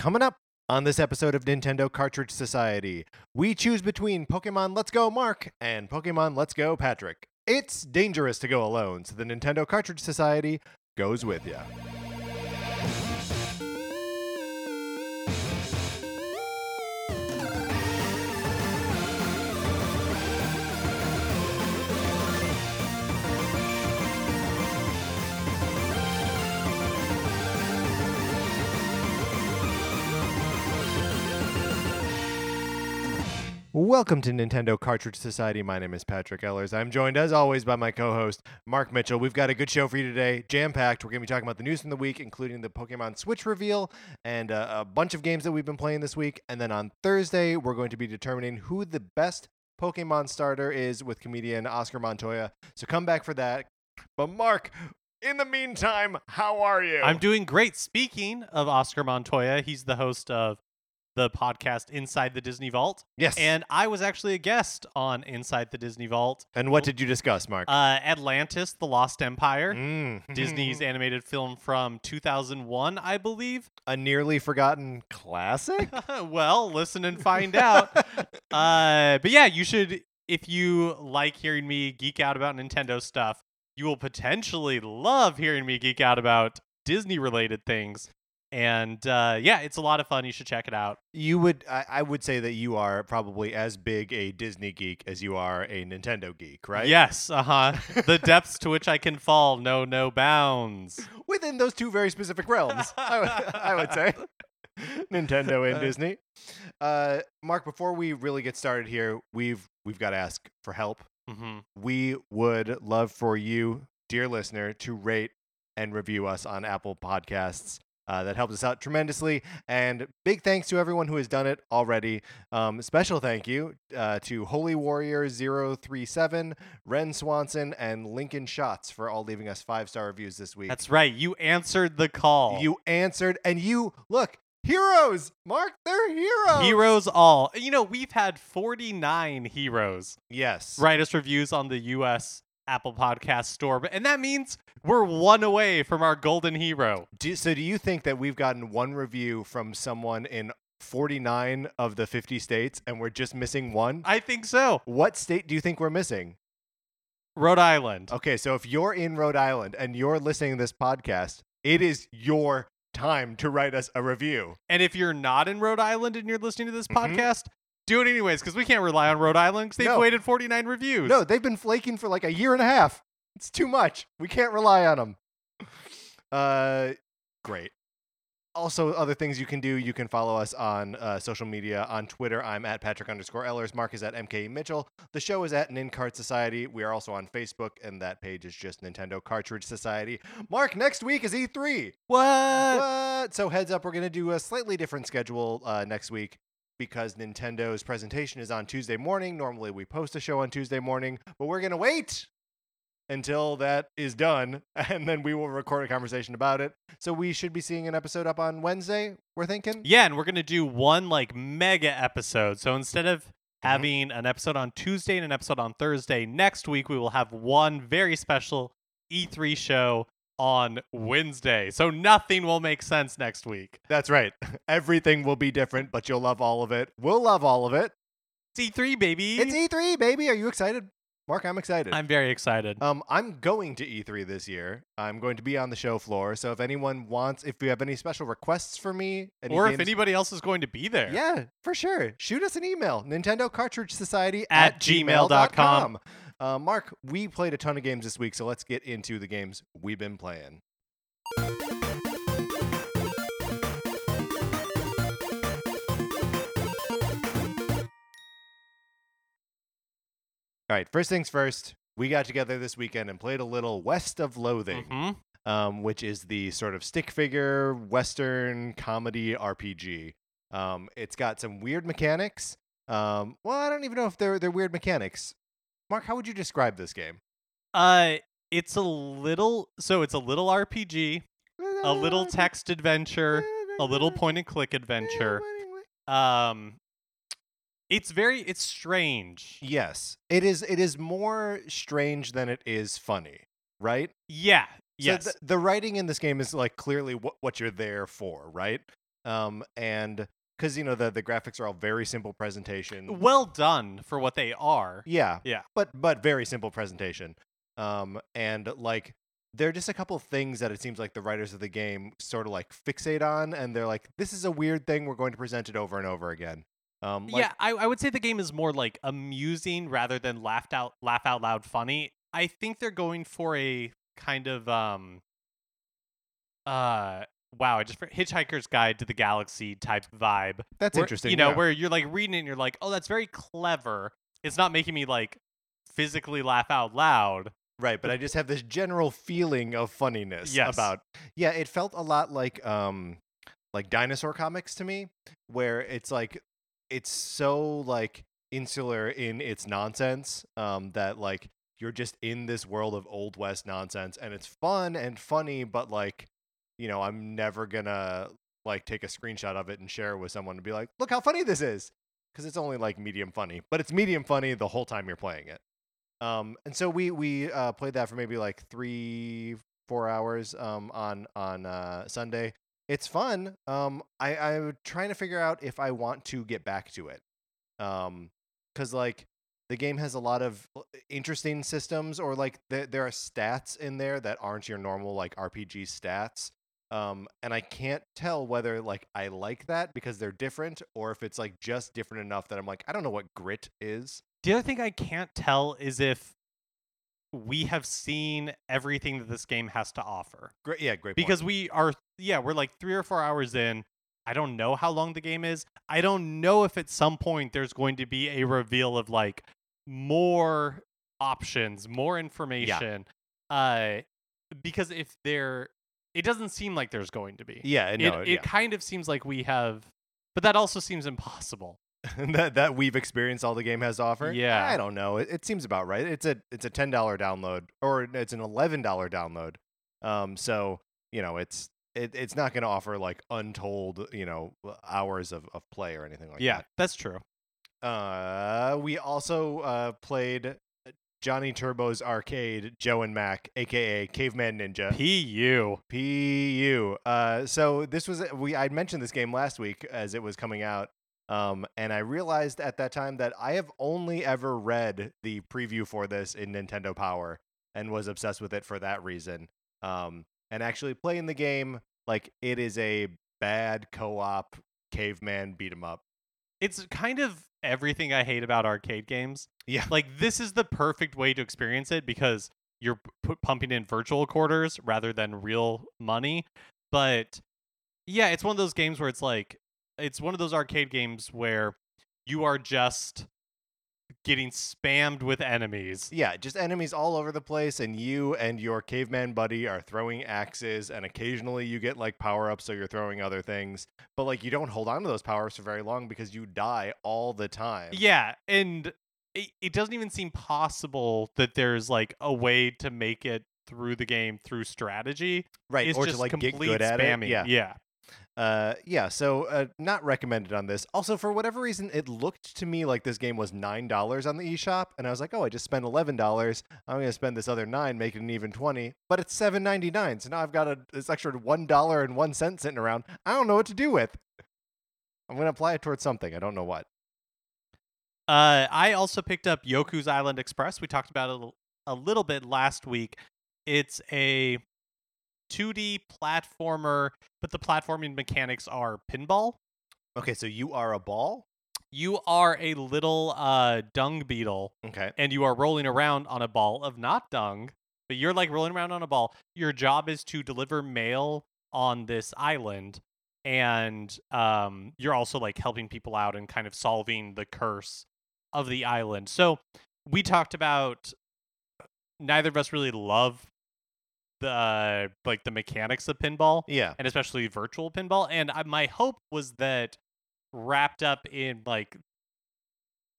Coming up on this episode of Nintendo Cartridge Society, we choose between Pokemon Let's Go Mark and Pokemon Let's Go Patrick. It's dangerous to go alone, so the Nintendo Cartridge Society goes with you. Welcome to Nintendo Cartridge Society. My name is Patrick Ellers. I'm joined, as always, by my co host, Mark Mitchell. We've got a good show for you today, jam packed. We're going to be talking about the news from the week, including the Pokemon Switch reveal and uh, a bunch of games that we've been playing this week. And then on Thursday, we're going to be determining who the best Pokemon starter is with comedian Oscar Montoya. So come back for that. But, Mark, in the meantime, how are you? I'm doing great. Speaking of Oscar Montoya, he's the host of the podcast Inside the Disney Vault. Yes. And I was actually a guest on Inside the Disney Vault. And what did you discuss, Mark? Uh, Atlantis, The Lost Empire, Mm. Disney's animated film from 2001, I believe. a nearly forgotten classic? well, listen and find out. uh, but yeah, you should, if you like hearing me geek out about Nintendo stuff, you will potentially love hearing me geek out about Disney related things. And uh, yeah, it's a lot of fun. You should check it out. You would, I, I would say that you are probably as big a Disney geek as you are a Nintendo geek, right? Yes, uh huh. the depths to which I can fall know no bounds. Within those two very specific realms, I would, say. Nintendo and Uh, Disney. Uh, Mark, before we really get started here, we've we've got to ask for help. hmm We would love for you, dear listener, to rate and review us on Apple Podcasts. Uh, that helps us out tremendously. And big thanks to everyone who has done it already. Um, special thank you uh, to Holy Warrior 037, Ren Swanson, and Lincoln Shots for all leaving us five star reviews this week. That's right. You answered the call. You answered, and you look, heroes, Mark, they're heroes. Heroes all. You know, we've had 49 heroes Yes. write us reviews on the US Apple Podcast Store, and that means we're one away from our golden hero. Do, so, do you think that we've gotten one review from someone in 49 of the 50 states and we're just missing one? I think so. What state do you think we're missing? Rhode Island. Okay, so if you're in Rhode Island and you're listening to this podcast, it is your time to write us a review. And if you're not in Rhode Island and you're listening to this Mhm. podcast, do it anyways because we can't rely on Rhode Island because they've No. waited 49 reviews. No, they've been flaking for like a year and a half. It's too much. We can't rely on them. Uh, great. Also, other things you can do, you can follow us on uh, social media. On Twitter, I'm at Patrick underscore Ellers. Mark is at MK Mitchell. The show is at Nincart Society. We are also on Facebook, and that page is just Nintendo Cartridge Society. Mark, next week is E3. What? What? So heads up, we're gonna do a slightly different schedule uh, next week because Nintendo's presentation is on Tuesday morning. Normally we post a show on Tuesday morning, but we're gonna wait until that is done, and then we will record a conversation about it. So we should be seeing an episode up on Wednesday. We're thinking. Yeah, and we're gonna do one like mega episode. So instead of Mm-hmm. having an episode on Tuesday and an episode on Thursday, next week we will have one very special E3 show on Wednesday. So nothing will make sense next week. That's right. Everything will be different, but you'll love all of it. We'll love all of it. It's E3, baby. It's E3, baby. Are you excited? Mark, I'm excited. I'm very excited. Um, I'm going to E3 this year. I'm going to be on the show floor. So if anyone wants, if you have any special requests for me, any or if anybody else is going to be there. yeah, for sure, shoot us an email: Nintendo Cartridge Society At gmail.com. Uh, Mark, we played a ton of games this week, so let's get into the games we've been playing. All right, first things first. We got together this weekend and played a little West of Loathing, Mhm. um, which is the sort of stick figure Western comedy RPG. Um, it's got some weird mechanics. Um, well, I don't even know if they're they're weird mechanics. Mark, how would you describe this game? Uh, it's a little. So it's a little RPG, a little text adventure, a little point and click adventure. Um, it's very. It's strange. Yes, it is. It is more strange than it is funny, right? Yeah. Yes. So th- the writing in this game is like clearly what what you're there for, right? Um, and because you know the the graphics are all very simple presentation. Well done for what they are. Yeah. Yeah. But but very simple presentation. Um, and like there are just a couple things that it seems like the writers of the game sort of like fixate on, and they're like, "This is a weird thing. We're going to present it over and over again." Um, like, yeah, I, I would say the game is more like amusing rather than laughed out laugh out loud funny. I think they're going for a kind of um uh wow, I just Hitchhiker's Guide to the Galaxy type vibe. that's where- interesting. You know, yeah. where you're like reading it and you're like, oh, that's very clever. It's not making me like physically laugh out loud. Right, but I just have this general feeling of funniness Yes. about. Yeah, it felt a lot like um like dinosaur comics to me, where it's like it's so like insular in its nonsense um that like you're just in this world of old west nonsense and it's fun and funny but like you know i'm never gonna like take a screenshot of it and share it with someone and be like look how funny this is because it's only like medium funny but it's medium funny the whole time you're playing it um, and so we we uh, played that for maybe like three four hours um, on on uh, Sunday. It's fun. Um, I I'm trying to figure out if I want to get back to it, um, because like the game has a lot of uh, interesting systems, or like there there are stats in there that aren't your normal like RPG stats. Um, and I can't tell whether like I like that because they're different, or if it's like just different enough that I'm like I don't know what grit is. The other thing I can't tell is if we have seen everything that this game has to offer. Great, yeah, great. point. because we are yeah we're like three or four hours in i don't know how long the game is i don't know if at some point there's going to be a reveal of like more options more information Yeah. uh because if there it doesn't seem like there's going to be Yeah, it, no, it yeah. kind of seems like we have but that also seems impossible that that we've experienced all the game has to offer. Yeah. I don't know. It, it seems about right. It's a it's a ten dollar download or it's an eleven dollar download. Um, so you know it's it, it's not going to offer like untold you know hours of, of play or anything like that. yeah that's true. Uh, we also uh played Johnny Turbo's arcade Joe and Mac, aka Caveman Ninja. pu PU. Uh, so this was we I mentioned this game last week as it was coming out. Um, and I realized at that time that I have only ever read the preview for this in Nintendo Power and was obsessed with it for that reason. Um, and actually playing the game, like it is a bad co-op caveman beat 'em up. it's kind of everything I hate about arcade games. Yeah. Like this is the perfect way to experience it because you're p- pumping in virtual quarters rather than real money. But yeah, it's one of those games where it's like it's one of those arcade games where you are just getting spammed with enemies. Yeah, just enemies all over the place, and you and your caveman buddy are throwing axes, and occasionally you get like power ups, so you're throwing other things. But like you don't hold on to those power ups for very long because you die all the time. Yeah, and it, it doesn't even seem possible that there's like a way to make it through the game through strategy. right. It's or just to like complete get good at spamming. it. Yeah, yeah. Uh, yeah. So uh, not recommended on this. Also, for whatever reason, it looked to me like this game was nine dollars on the eShop, and I was like, oh, I just spent eleven dollars. I'm gonna spend this other nine, make it an even twenty. But it's seven ninety nine. So now I've got a this extra one dollar and one cent sitting around. I don't know what to do with. I'm gonna apply it towards something. I don't know what. Uh, I also picked up Yoku's Island Express. We talked about it a little, a little bit last week. It's a 2D platformer, but the platforming mechanics are pinball. Okay, so you are a ball. You are a little uh, dung beetle, Okay. and you are rolling around on a ball of not dung, but you're like rolling around on a ball. Your job is to deliver mail on this island, and um, you're also like helping people out and kind of solving the curse of the island. So we talked about neither of us really love the uh, like the mechanics of pinball Yeah. and especially virtual pinball. And I, my hope was that wrapped up in like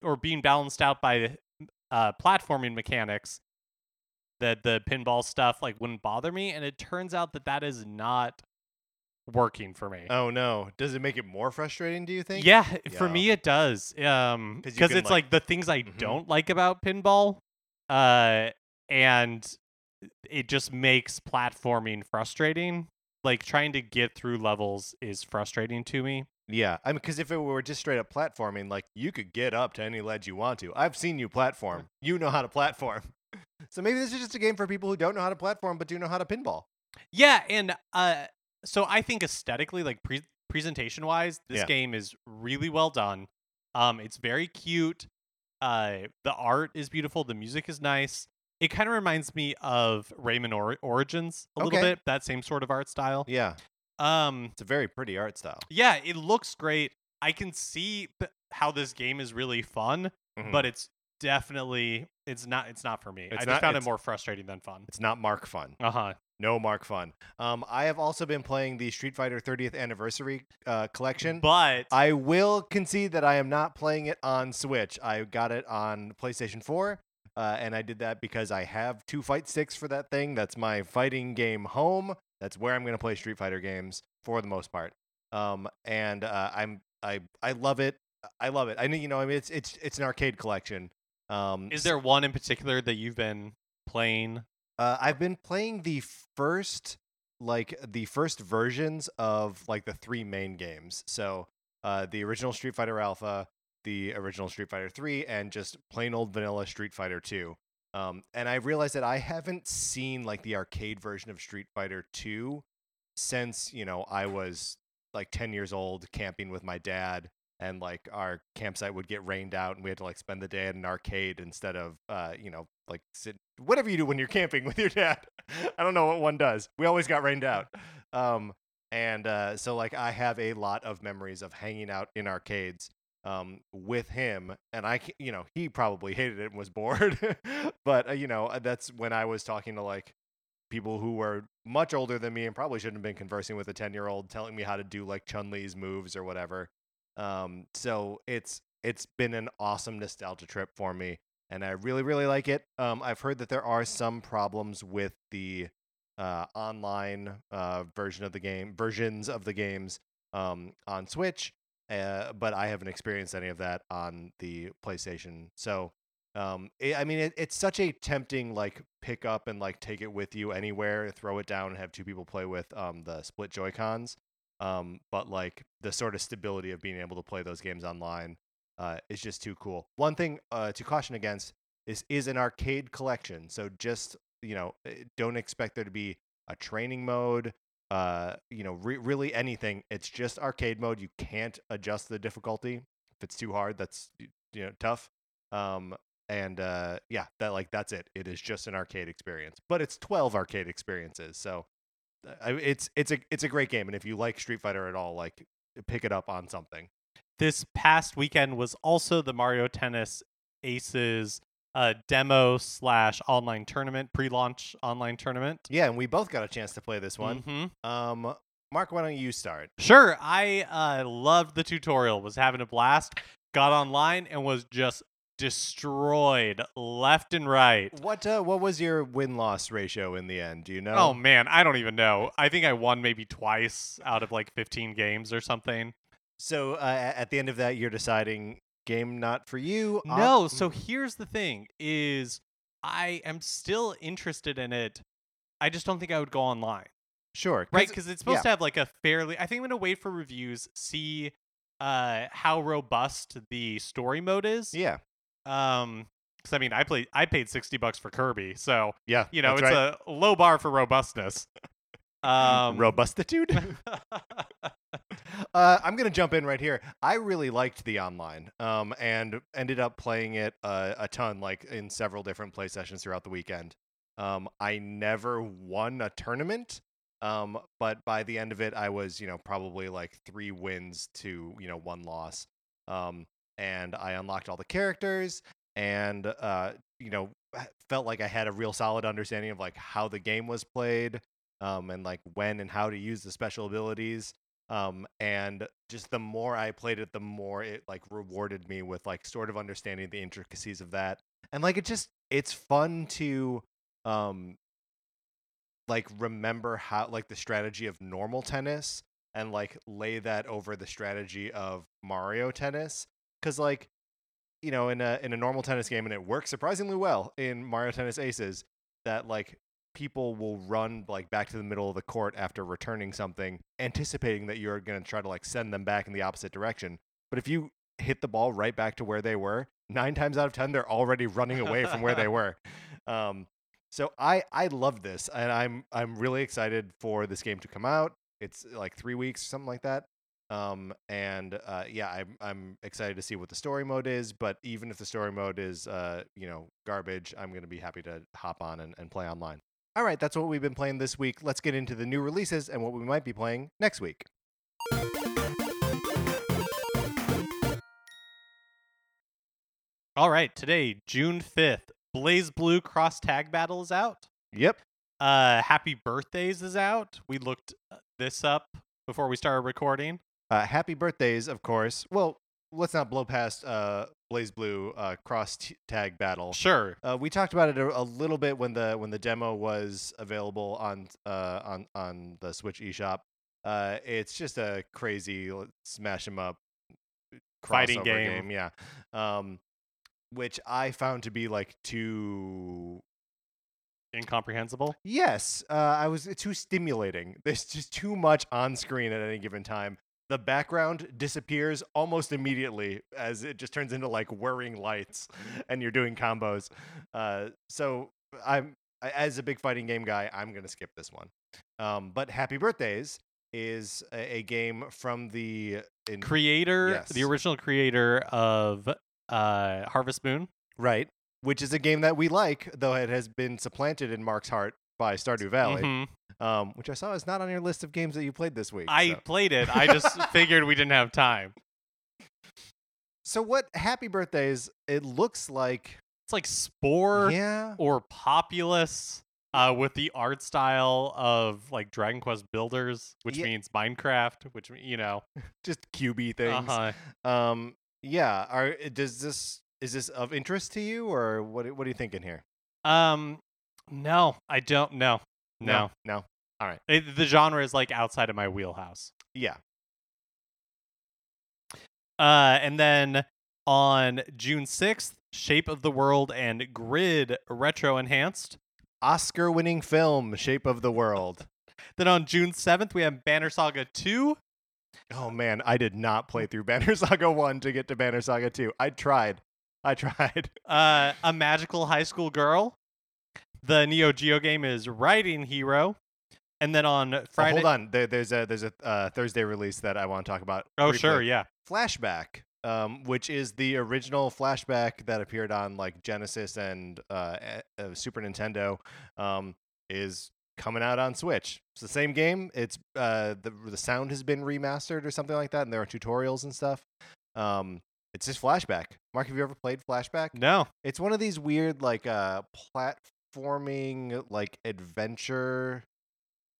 or being balanced out by uh, platforming mechanics, that the pinball stuff like wouldn't bother me. And it turns out that that is not working for me. Oh no. Does it make it more frustrating? Do you think? yeah, for me it does. Um, because it's like- like, the things I Mhm. don't like about pinball, uh, and it just makes platforming frustrating. like trying to get through levels is frustrating to me. Yeah, I mean, because if it were just straight up platforming, like you could get up to any ledge you want to. I've seen you platform. You know how to platform. So maybe this is just a game for people who don't know how to platform but do know how to pinball. Yeah, and uh, so I think aesthetically, like pre- presentation wise, this Yeah. game is really well done. Um, it's very cute. Uh, the art is beautiful. The music is nice. It kind of reminds me of Rayman or- Origins a little bit. That same sort of art style. Yeah, Um, it's a very pretty art style. yeah, it looks great. I can see th- how this game is really fun, Mhm. but it's definitely it's not it's not for me. It's I just not- found it more frustrating than fun. it's not Mark fun. Uh huh. No Mark fun. Um, I have also been playing the Street Fighter 30th anniversary uh, collection. But I will concede that I am not playing it on Switch. I got it on PlayStation 4, uh, and I did that because I have two fight sticks for that thing. That's my fighting game home. That's where I'm going to play Street Fighter games for the most part. Um, and uh, I'm I I love it. I love it. I know you know. I mean, it's it's it's an arcade collection. Um, is there one in particular that you've been playing? Uh, I've been playing the first, like the first versions of like the three main games. So, uh, the original Street Fighter Alpha, the original Street Fighter Three, and just plain old vanilla Street Fighter Two. Um, and I realized that I haven't seen like the arcade version of Street Fighter Two since you know I was like ten years old, camping with my dad, and like our campsite would get rained out, and we had to like spend the day at an arcade instead of uh, you know like sit whatever you do when you're camping with your dad. I don't know what one does. We always got rained out. Um, and uh, so like I have a lot of memories of hanging out in arcades um, with him, and I, you know, he probably hated it and was bored, but uh, you know, uh, that's when I was talking to like people who were much older than me and probably shouldn't have been conversing with a 10 year old telling me how to do like Chun Li's moves or whatever. Um, so it's it's been an awesome nostalgia trip for me, and I really really like it. Um, I've heard that there are some problems with the uh, online uh, version of the game, versions of the games um, on Switch, uh, but I haven't experienced any of that on the PlayStation. So. Um, it, I mean, it, it's such a tempting like pick up and like take it with you anywhere, throw it down, and have two people play with um, the split Joy Cons. Um, but like the sort of stability of being able to play those games online uh, is just too cool. One thing uh, to caution against is is an arcade collection, so just you know eh, don't expect there to be a training mode. Uh, you know, re- really anything. It's just arcade mode. You can't adjust the difficulty. If it's too hard, that's you know tough. Um, and uh, yeah, that like that's it. It is just an arcade experience, but it's twelve arcade experiences. So uh, it's it's a it's a great game, and if you like Street Fighter at all, like pick it up on something. This past weekend was also the Mario Tennis Aces uh, demo slash online tournament, pre-launch online tournament. Yeah, and we both got a chance to play this one. Mhm. Um, Mark, why don't you start? Sure, I uh, loved the tutorial. Was having a blast. Got online and was just destroyed left and right. What uh, what was your win loss ratio in the end? Do you know? Oh man, I don't even know. I think I won maybe twice out of like 15 games or something. So uh, at the end of that, you're deciding game not for you. Op- No, so here's the thing is I am still interested in it. I just don't think I would go online. sure, Right, because it's supposed yeah. to have like a fairly I think I'm gonna wait for reviews, see uh how robust the story mode is. yeah, Um because I mean I played I paid sixty bucks for Kirby, so yeah, you know it's right. a low bar for robustness. Um robustitude. Uh, I'm gonna jump in right here. I really liked the online, um, and ended up playing it uh, a ton, like in several different play sessions throughout the weekend. Um, I never won a tournament, um, but by the end of it, I was, you know, probably like three wins to, you know, one loss. Um, and I unlocked all the characters, and uh, you know, felt like I had a real solid understanding of like how the game was played, um, and like when and how to use the special abilities um and just the more i played it the more it like rewarded me with like sort of understanding the intricacies of that and like it just it's fun to um like remember how like the strategy of normal tennis and like lay that over the strategy of mario tennis because like you know in a in a normal tennis game and it works surprisingly well in mario tennis aces that like people will run like back to the middle of the court after returning something, anticipating that you're going to try to like send them back in the opposite direction. But if you hit the ball right back to where they were, nine times out of ten, they're already running away from where they were. Um, so I I love this, and I'm I'm really excited for this game to come out. It's like three weeks, something like that. Um, and uh, yeah, I'm I'm excited to see what the story mode is. But even if the story mode is uh, you know garbage, I'm gonna be happy to hop on and, and play online. All right, that's what we've been playing this week. Let's get into the new releases and what we might be playing next week. All right, today, June 5th, BlazBlue Cross Tag Battle is out. Yep. Uh, Happy Birthdays is out. We looked uh, this up before we started recording. Uh, happy birthdays, of course. Well, let's not blow past uh, BlazBlue uh, cross t- tag battle. Sure. Uh, we talked about it a, a little bit when the when the demo was available on uh, on on the Switch eShop. Uh, it's just a crazy smash 'em up Fighting crossover game. yeah. Um, which I found to be like too Incomprehensible. Yes, uh, I was too stimulating. There's just too much on screen at any given time. The background disappears almost immediately as it just turns into like whirring lights, and you're doing combos. Uh, so I'm as a big fighting game guy, I'm gonna skip this one. Um, but Happy Birthdays is a, a game from the in, Creator, Yes. the original creator of uh, Harvest Moon. right, which is a game that we like, though it has been supplanted in Mark's heart by Stardew Valley, Mhm. um, which I saw is not on your list of games that you played this week. I so. played it. I just figured we didn't have time. So what happy birthdays it looks like It's like Spore yeah or Populous uh, with the art style of like Dragon Quest Builders, which Yeah. means Minecraft, which you know. just QB things. Uh-huh. Um yeah, are does this is this of interest to you or what what are you thinking here? Um, no, I don't know. No, No. It- the genre is like outside of my wheelhouse. Yeah. Uh, and then on June sixth, Shape of the World and Grid Retro Enhanced. Oscar winning film Shape of the World. Then on June seventh, we have Banner Saga two. Oh man, I did not play through Banner Saga 1 to get to Banner Saga 2. I tried. I tried. Uh, a magical high school girl. The Neo Geo game is Riding Hero. And then on Oh, Friday. hold on. There, there's a there's a uh, Thursday release that I want to talk about. Oh, briefly. sure, yeah. Flashback, um, which is the original Flashback that appeared on like Genesis and uh, uh, Super Nintendo, um, is coming out on Switch. It's the same game. It's uh, the the sound has been remastered or something like that, and there are tutorials and stuff. Um, it's just Flashback. Mark, have you ever played Flashback? No. It's one of these weird like uh platforming like adventure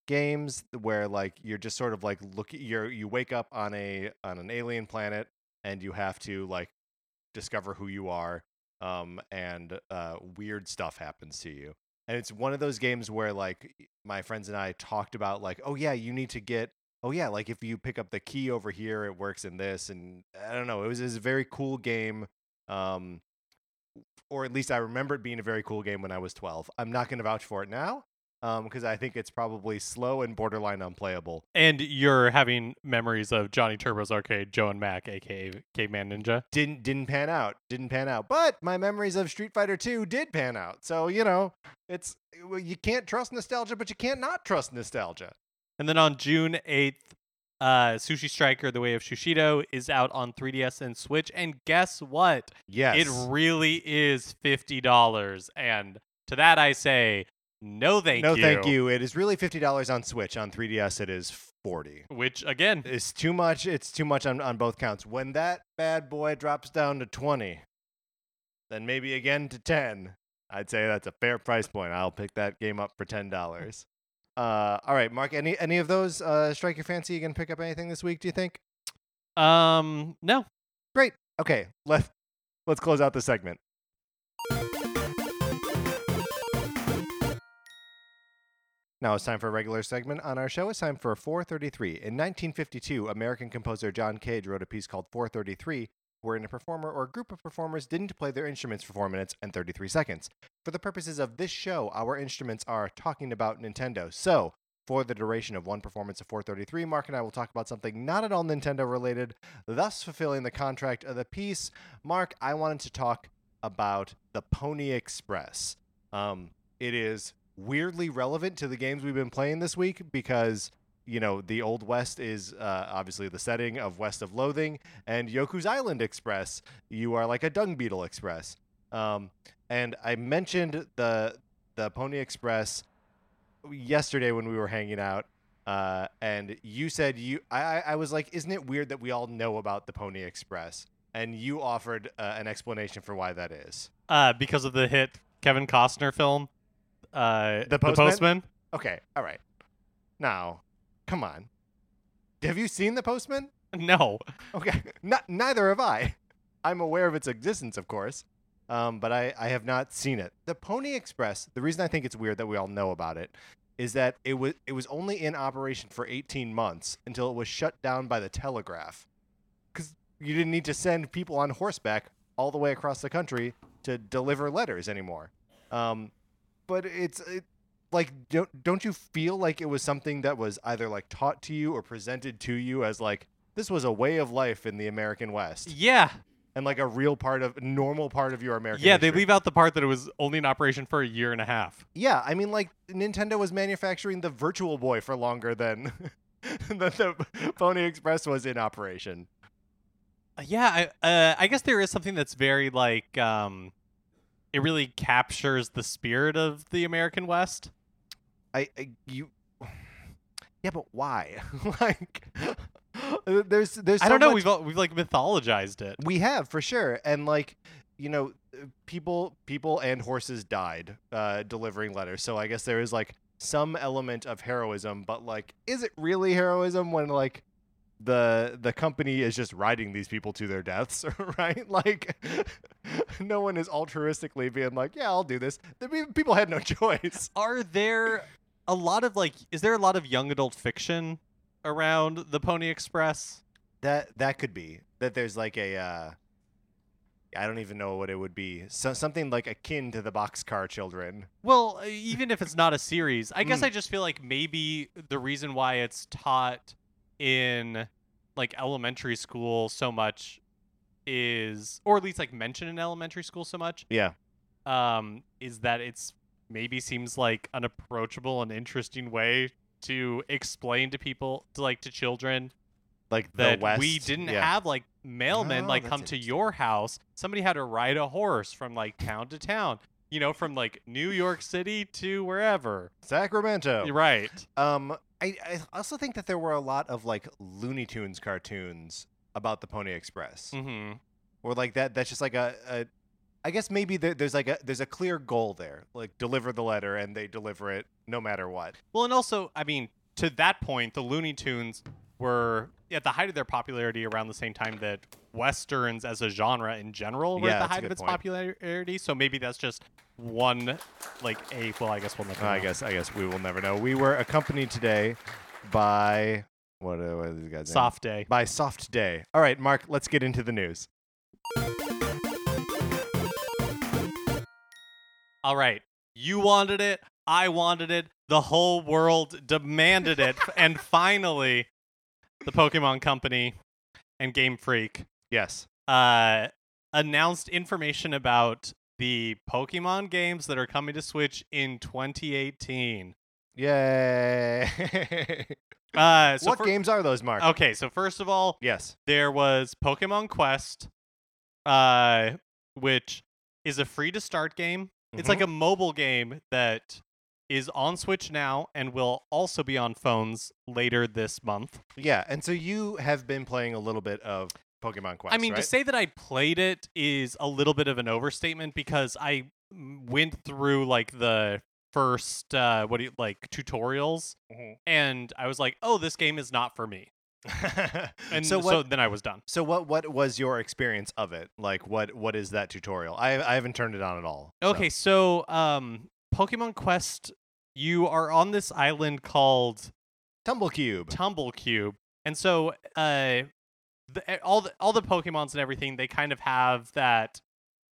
games where like you're just sort of like look you're you wake up on a on an alien planet and you have to like discover who you are um and uh weird stuff happens to you. And it's one of those games where like my friends and I talked about like oh yeah, you need to get oh yeah, like if you pick up the key over here it works in this and I don't know, it was, it was a very cool game um or at least I remember it being a very cool game when I was 12. I'm not going to vouch for it now um, because I think it's probably slow and borderline unplayable. And you're having memories of Johnny Turbo's Arcade, Joe and Mac, aka Caveman Ninja. Didn't didn't pan out. Didn't pan out. But my memories of Street Fighter 2 did pan out. So, you know, it's you can't trust nostalgia, but you can't not trust nostalgia. And then on June 8th, uh, Sushi Striker, The Way of Sushido is out on 3DS and Switch. And guess what? Yes. It really is $50. And to that I say, no thank no, you. No thank you. It is really $50 on Switch. On 3DS it is 40. Which, again, is too much. It's too much on, on both counts. When that bad boy drops down to 20, then maybe again to 10, I'd say that's a fair price point. I'll pick that game up for $10. Uh, all right, Mark, any any of those uh, strike your fancy? You can pick up anything this week, do you think? um, no. Great. Okay, let, let's close out the segment. Now it's time for a regular segment on our show. It's time for 433. In 1952, American composer John Cage wrote a piece called 433, wherein a performer or a group of performers didn't play their instruments for 4 minutes and 33 seconds. For the purposes of this show, our instruments are talking about Nintendo. So, for the duration of one performance of 433, Mark and I will talk about something not at all Nintendo related, thus fulfilling the contract of the piece. Mark, I wanted to talk about the Pony Express. Um, it is weirdly relevant to the games we've been playing this week because you know the old west is uh, obviously the setting of west of loathing and yoku's island express. You are like a dung beetle express. Um, and i mentioned the the pony express yesterday when we were hanging out uh, and you said you I, I was like isn't it weird that we all know about the pony express? And you offered uh, an explanation for why that is. Uh, because of the hit Kevin Costner film, uh, The Postman? Postman. okay all right. Now come on have you seen the postman No. Okay, not, neither have I. I'm aware of its existence, of course, um, but I, I have not seen it. The Pony Express. The reason I think it's weird that we all know about it is that it was it was only in operation for 18 months until it was shut down by the Telegraph, because you didn't need to send people on horseback all the way across the country to deliver letters anymore. Um, but it's it, like don't don't you feel like it was something that was either like taught to you or presented to you as like this was a way of life in the American West Yeah. and like a real part of normal part of your American Yeah, they leave out the part that it was only in operation for a year and a half. Yeah, I mean like Nintendo was manufacturing the Virtual Boy for longer than than the Pony Express was in operation. Yeah, I, uh, I guess there is something that's very like um, it really captures the spirit of the American West. I, I you Yeah, but why? like there's there's I don't know. much- We've all- we've like mythologized it. We have for sure, and like you know, people people and horses died uh, delivering letters. So I guess there is like some element of heroism, but like, is it really heroism when like the the company is just riding these people to their deaths, right? Like, no one is altruistically being like, yeah, I'll do this. The people had no choice. Are there a lot of like? Is there a lot of young adult fiction around the Pony Express? That that could be that. There's like a. Uh, I don't even know what it would be. So, something like akin to the Boxcar Children. Well, uh, even if it's not a series, I guess Mm. I just feel like maybe the reason why it's taught in like elementary school so much is, or at least like mentioned in elementary school so much, Yeah. um, is that it's maybe seems like an approachable and interesting way to explain to people, to like to children, like the that West. we didn't yeah. have like mailmen Oh, like come to your house. Somebody had to ride a horse from like town to town. You know, from like New York City to wherever. Sacramento. You're right. Um, I, I also think that there were a lot of like Looney Tunes cartoons about the Pony Express, Mm-hmm. or like that. That's just like a, a I guess maybe there's like a there's a clear goal there, like deliver the letter and they deliver it no matter what. Well, and also, I mean, to that point, the Looney Tunes were at the height of their popularity around the same time that westerns as a genre in general were Yeah, at the height of its point. popularity. So maybe that's just one, like a. Well, I guess we'll never. I know. guess I guess we will never know. We were accompanied today by what, uh, what are these guys? Soft day. by Soft Day. All right, Mark, let's get into the news. All right. You wanted it. I wanted it. The whole world demanded it. and finally, the Pokemon Company and Game Freak Yes. uh, announced information about the Pokemon games that are coming to Switch in 2018. Yay. Uh, so what fir- games are those, Mark? Okay, so first of all, Yes. there was Pokemon Quest, uh, which is a free to start game. It's like a mobile game that is on Switch now and will also be on phones later this month. Yeah, and so you have been playing a little bit of Pokemon Quest. I mean, right? to say that I played it is a little bit of an overstatement because I went through like the first uh what do you like tutorials Mhm. and I was like, "Oh, this game is not for me." And so so, then I was done. So what? What was your experience of it? Like, what? What is that tutorial? I I haven't turned it on at all. so- Okay, so um Pokemon Quest you are on this island called Tumblecube. Tumble Cube. And so uh the, eh, all the all the Pokemons and everything they kind of have that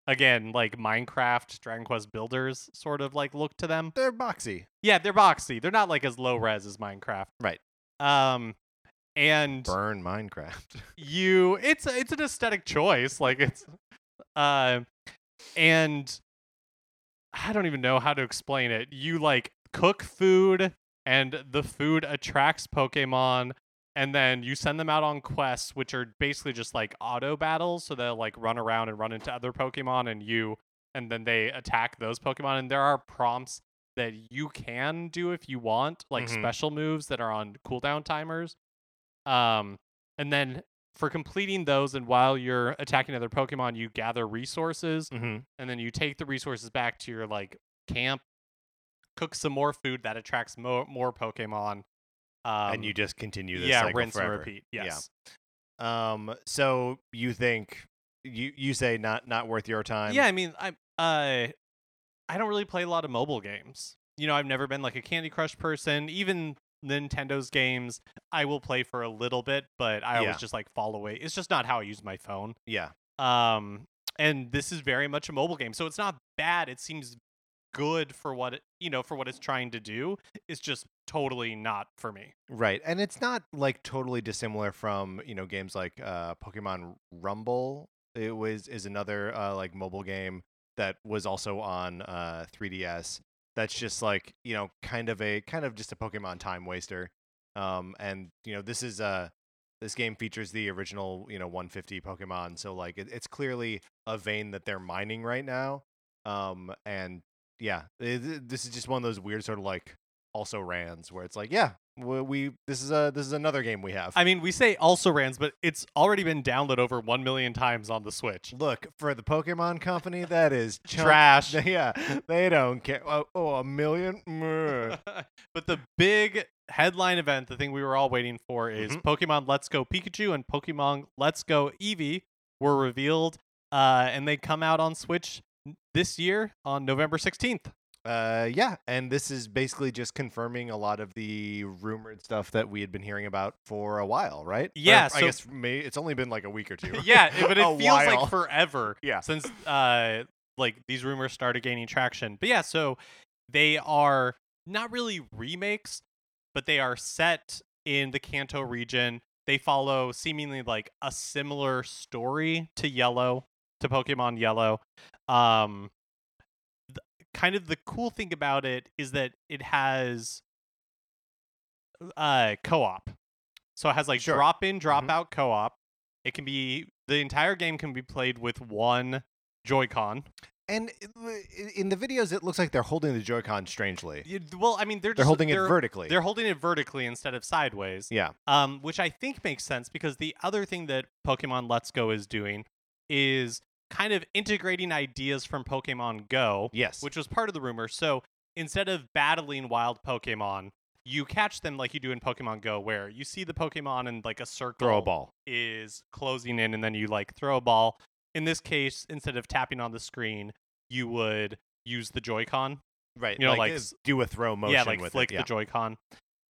again like Minecraft, Dragon Quest Builders sort of like look to them. They're boxy. Yeah, they're boxy. They're not like as low res as Minecraft. Right. Um, and Burn Minecraft. you it's a- it's an aesthetic choice like it's uh and i don't even know how to explain it you like cook food and the food attracts pokemon and then you send them out on quests which are basically just like auto battles so they'll like run around and run into other pokemon and you and then they attack those pokemon and there are prompts that you can do if you want like Mhm. special moves that are on cooldown timers um and then for completing those and while you're attacking other pokemon you gather resources mm-hmm. and then you take the resources back to your like camp cook some more food that attracts more more pokemon um, and you just continue this yeah rinse forever. and repeat Yeah. Um. So you think you you say not not worth your time? yeah i mean i uh i don't really play a lot of mobile games you know i've never been like a candy crush person even nintendo's games i will play for a little bit but i Yeah. always just like fall away it's just not how i use my phone Yeah. um and this is very much a mobile game so it's not bad it seems good for what it you know for what it's trying to do it's just totally not for me Right. And it's not like totally dissimilar from you know games like uh, Pokemon Rumble. It was is another uh, like mobile game that was also on uh, 3DS. That's just like you know kind of a kind of just a Pokemon time waster. Um, and you know this is uh this game features the original you know 150 Pokemon, so like it, it's clearly a vein that they're mining right now. Um, and yeah, it, this is just one of those weird sort of like also rans where it's like yeah we, we this is a this is another game we have. I mean we say also rans but it's already been downloaded over 1 million times on the switch. Look for the pokemon company that is chunk- trash. yeah they don't care. Oh, oh a million? But the big headline event, the thing we were all waiting for, is Mhm. Pokemon Let's Go Pikachu and Pokemon Let's Go Eevee were revealed, uh, and they come out on Switch this year on November 16th. Uh yeah and this is basically just confirming a lot of the rumored stuff that we had been hearing about for a while right Or Yeah, i so- guess may, it's only been like a week or two yeah, but it feels while. like forever Yeah. since uh, like these rumors started gaining traction. But yeah, so they are not really remakes, but they are set in the Kanto region. They follow seemingly like a similar story to Yellow, to Pokemon Yellow. Um, kind of the cool thing about it is that it has uh co-op. So it has like Sure. drop in, drop Mhm. out co-op. It can be the entire game can be played with one Joy-Con. and in the videos it looks like they're holding the joy-con strangely Well, I mean, they're they're just, holding it they're, vertically They're holding it vertically instead of sideways. yeah Um, which I think makes sense because the other thing that Pokemon Let's Go is doing is kind of integrating ideas from Pokemon Go, yes which was part of the rumor. So instead of battling wild Pokemon, you catch them like you do in Pokemon Go, where you see the Pokemon and like a circle throw a ball is closing in, and then you like throw a ball. In this case, instead of tapping on the screen, you would use the Joy-Con right you know, like, like do a throw motion yeah, like with flick it yeah. the Joy-Con.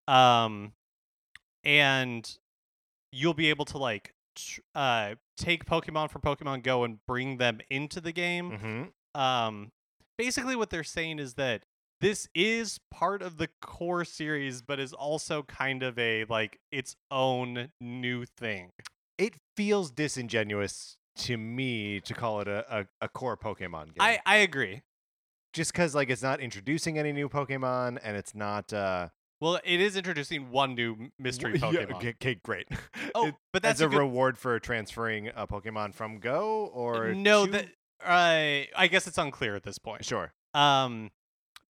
Um, and you'll be able to like tr- uh take Pokemon from Pokemon Go and bring them into the game. mm-hmm. Um, basically, what they're saying is that this is part of the core series, but is also kind of a like its own new thing. it feels disingenuous to me to call it a, a, a core Pokemon game. I I agree. just because like it's not introducing any new Pokemon and it's not uh Well, it is introducing one new mystery Pokemon. Yeah, okay, okay, great. Oh, It- but that's as a, a good reward for transferring a Pokemon from Go or no. That uh, I guess it's unclear at this point. sure. Um,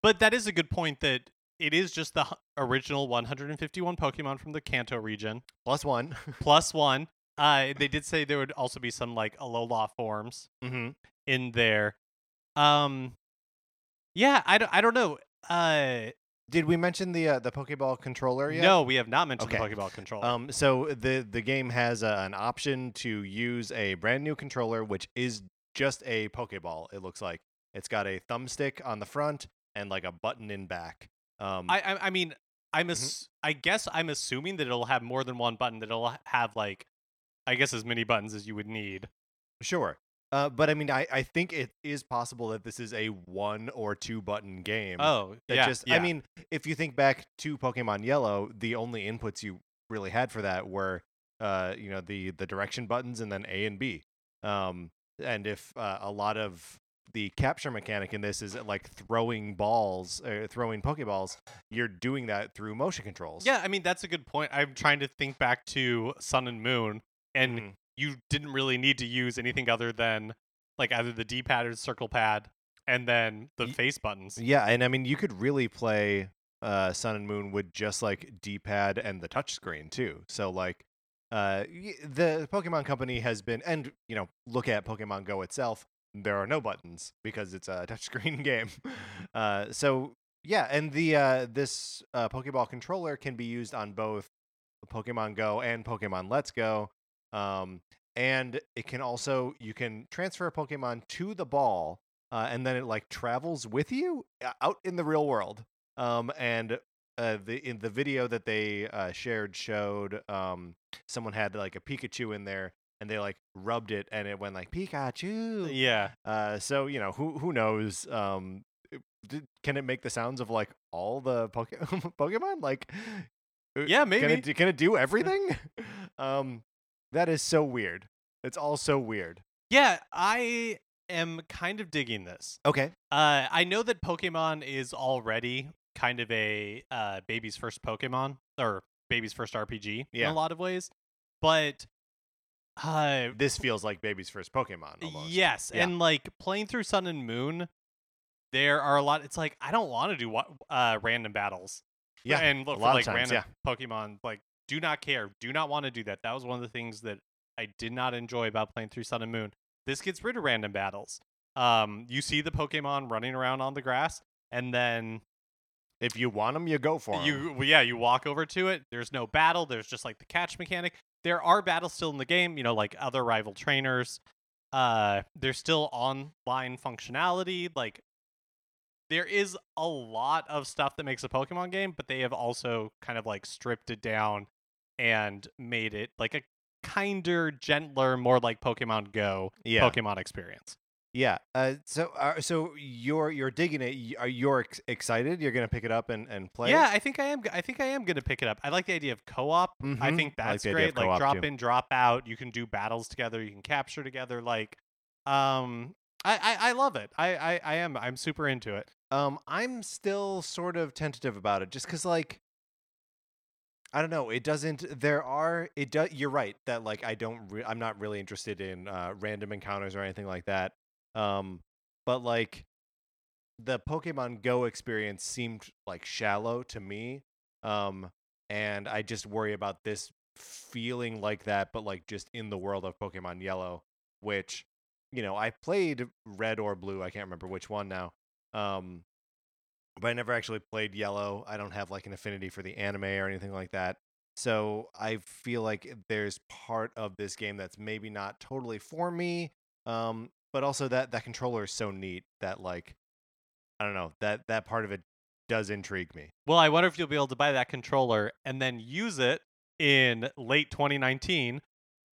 but that is a good point that it is just the original 151 Pokemon from the Kanto region Plus one. plus one. Uh, they did say there would also be some like Alola forms mm-hmm. in there. Um, yeah, I don't, I don't know. Uh, Did we mention the uh, the Pokeball controller yet? no, we have not mentioned Okay. the Pokeball controller. Um, so the the game has uh, an option to use a brand new controller, which is just a Pokeball. It looks like it's got a thumbstick on the front and like a button in back. Um, I, I, I mean, I'm Mhm. ass- I guess I'm assuming that it'll have more than one button. That it'll have like I guess as many buttons as you would need. Sure. Uh, but I mean, I, I think it is possible that this is a one or two button game. Oh, that yeah, just yeah. I mean, if you think back to Pokemon Yellow, the only inputs you really had for that were uh, you know, the the direction buttons and then A and B. Um, and if uh, a lot of the capture mechanic in this is like throwing balls, uh, throwing Pokeballs, you're doing that through motion controls. Yeah, I mean that's a good point. I'm trying to think back to Sun and Moon, and Mhm. You didn't really need to use anything other than like either the D-pad or circle pad, and then the Ye- face buttons. Yeah, and I mean, you could really play uh, Sun and Moon with just like D-pad and the touchscreen too. So like, uh, the Pokemon Company has been, and you know, look at Pokemon Go itself. There are no buttons because it's a touchscreen game. Uh, so yeah, and the uh, this uh, Pokeball controller can be used on both Pokemon Go and Pokemon Let's Go. Um, and it can also you can transfer a Pokemon to the ball, uh, and then it like travels with you uh, out in the real world. Um, and uh, the in the video that they uh, shared showed um, someone had like a Pikachu in there, and they like rubbed it, and it went like Pikachu. Yeah, Uh, so you know who who knows? Um, did, can it make the sounds of like all the Poke- Pokemon? Like, uh, Yeah, Can maybe. it, can it do everything? um, that is so weird. It's all so weird. yeah. I am kind of digging this. Okay. Uh, I know that Pokemon is already kind of a uh, baby's first Pokemon or baby's first RPG in a lot of ways, but uh, This feels like baby's first Pokemon. Almost. Yes, Yeah. and like playing through Sun and Moon, there are a lot. It's like I don't want to do uh, random battles. Yeah, and look a for lot of like times, random Pokemon. Like, do not care. Do not want to do that. That was one of the things that I did not enjoy about playing through Sun and Moon. This gets rid of random battles. Um, you see the Pokemon running around on the grass, and then If you want them, you go for them. you well, yeah you walk over to it there's no battle there's just like the catch mechanic there are battles still in the game you know like other rival trainers uh there's still online functionality like there is a lot of stuff that makes a pokemon game but they have also kind of like stripped it down and made it like a kinder gentler more like pokemon go yeah. pokemon experience Yeah. Uh, so uh, so you're you're digging it. Are you ex- excited? You're gonna pick it up and, and play. yeah, It? I think I am. I think I am gonna pick it up. I like the idea of co-op. I Mhm. think I like that's idea of great. Like drop too. in, drop out. You can do battles together. You can capture together. Like, um, I I, I love it. I, I I am. I'm super into it. Um, I'm still sort of tentative about it, just because like. I don't know. It doesn't. There are. It does. You're right that like I don't. Re- I'm not really interested in uh, random encounters or anything like that. Um, but like, the Pokemon Go experience seemed like shallow to me. Um, and I just worry about this feeling like that, but like just in the world of Pokemon Yellow, which, you know, I played Red or Blue. I can't remember which one now. Um, but I never actually played Yellow. I don't have like an affinity for the anime or anything like that. So I feel like there's part of this game that's maybe not totally for me. Um, but also that that controller is so neat that like I don't know that that part of it does intrigue me. Well, I wonder if you'll be able to buy that controller and then use it in late 2019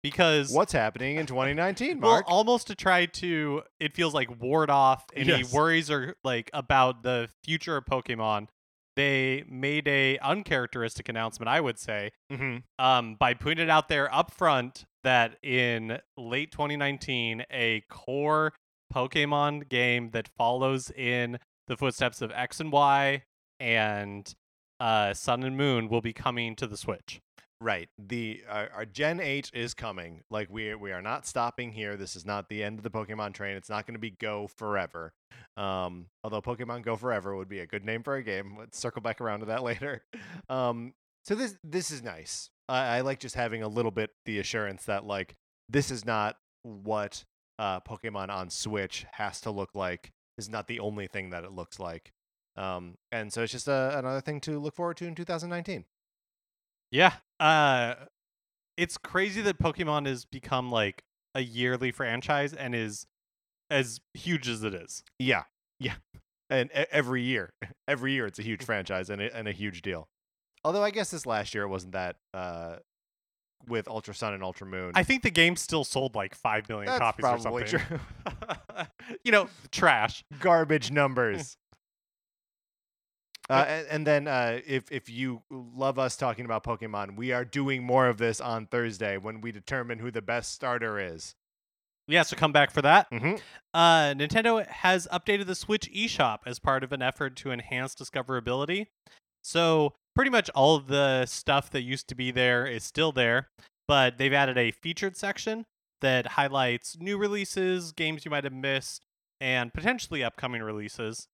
because What's happening in 2019, Well, almost to try to, it feels like ward off any Yes. worries or like about the future of Pokemon. They made a uncharacteristic announcement, I would say, mm-hmm. um, by putting it out there up front that in late 2019, a core Pokemon game that follows in the footsteps of X and Y and uh, Sun and Moon will be coming to the Switch. Right. The our, our Gen 8 is coming. Like we we are not stopping here. This is not the end of the Pokemon train. It's not going to be Go forever. Um, although Pokemon Go forever would be a good name for a game. Let's circle back around to that later. Um, so this this is nice. I, I like just having a little bit the assurance that like this is not what uh, Pokemon on Switch has to look like. This is not the only thing that it looks like. Um, and so it's just a, another thing to look forward to in 2019. Yeah. Uh it's crazy that Pokemon has become like a yearly franchise and is as huge as it is. Yeah, yeah, and every year, every year, it's a huge franchise and a, and a huge deal. Although I guess this last year it wasn't that uh, with Ultra Sun and Ultra Moon. I think the game still sold like five million That's copies or probably something. true. you know, trash. Garbage numbers. Uh, and, and then, uh, if if you love us talking about Pokemon, we are doing more of this on Thursday when we determine who the best starter is. Yeah, so come back for that. Mm-hmm. Uh, Nintendo has updated the Switch eShop as part of an effort to enhance discoverability. So, pretty much all of the stuff that used to be there is still there, but they've added a featured section that highlights new releases, games you might have missed, and potentially upcoming releases.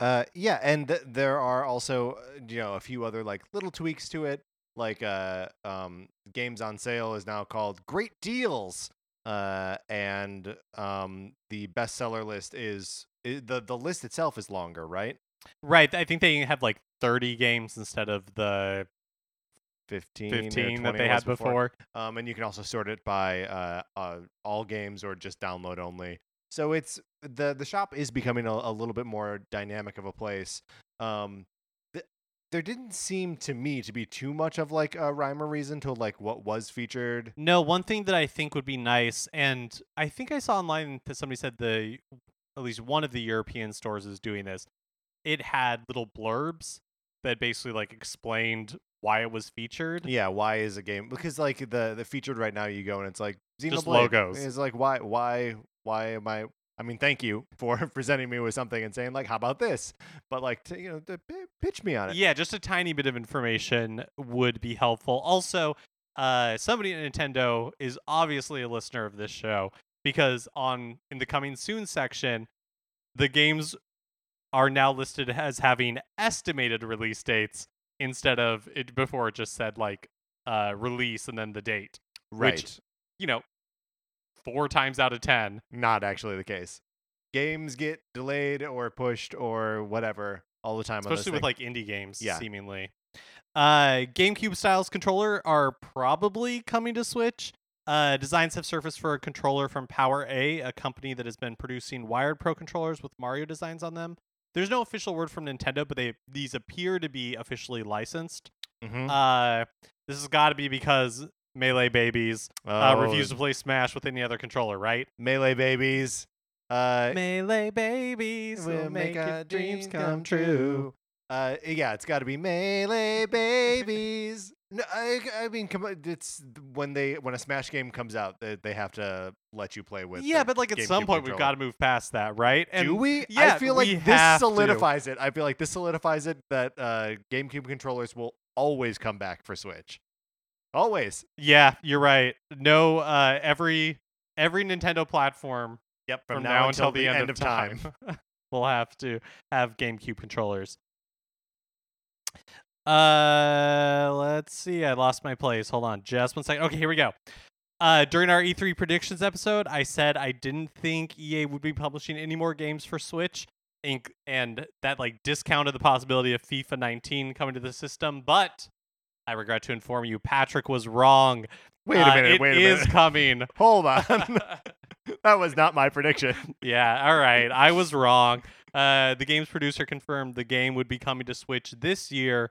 Uh, yeah, and th- there are also you know a few other like little tweaks to it, like uh, um, games on sale is now called Great Deals, uh, and um, the bestseller list is i the the list itself is longer, right? Right, I think they have like 30 games instead of the Fifteen, 15 that they had before. Um, and you can also sort it by uh, uh, all games or just download only. So it's the the shop is becoming a, a little bit more dynamic of a place. Um, th- there didn't seem to me to be too much of like a rhyme or reason to like what was featured. No, one thing that I think would be nice, and I think I saw online that somebody said the at least one of the European stores is doing this. It had little blurbs that basically like explained why it was featured. Yeah, why is a game because like the the featured right now you go and it's like Xenoblade. Just logos. It's like why why why am I? I mean, thank you for presenting me with something and saying like, how about this? But like, to, you know, to pitch me on it. Yeah, just a tiny bit of information would be helpful. Also, uh, somebody at Nintendo is obviously a listener of this show because on in the coming soon section, the games are now listed as having estimated release dates instead of it before it just said like uh, release and then the date. right. which- You know, four times out of ten. not actually the case. Games get delayed or pushed or whatever all the time. on especially with thing. like indie games Yeah. seemingly uh gamecube styles controller are probably coming to switch uh designs have surfaced for a controller from PowerA a company that has been producing wired pro controllers with mario designs on them there's no official word from nintendo but they these appear to be officially licensed Mhm. uh this has got to be because melee babies uh, Oh, refuse to play smash with any other controller right melee babies. Uh, melee babies will make your dreams come true Uh, yeah, it's got to be melee babies. No, I, I mean, come on, it's when they when a Smash game comes out, they, they have to let you play with. yeah the but like at some GameCube point we've got to move past that right and Do we? Yeah, I feel like this have to. solidifies it. I feel like this solidifies it that uh, GameCube controllers will always come back for Switch. Always. Yeah, you're right. No, uh, every every Nintendo platform Yep. from, now, until, the, end, of time, we'll have to have GameCube controllers. Uh, let's see. I lost my place. Hold on, just one second. Okay, here we go. Uh, during our E3 predictions episode, I said I didn't think EA would be publishing any more games for Switch, inc- and that like discounted the possibility of FIFA 19 coming to the system. But I regret to inform you, Patrick was wrong. Wait a Uh, minute. it wait a is minute. coming. Hold on. that was not my prediction. yeah, all right. I was wrong. Uh, the game's producer confirmed the game would be coming to Switch this year.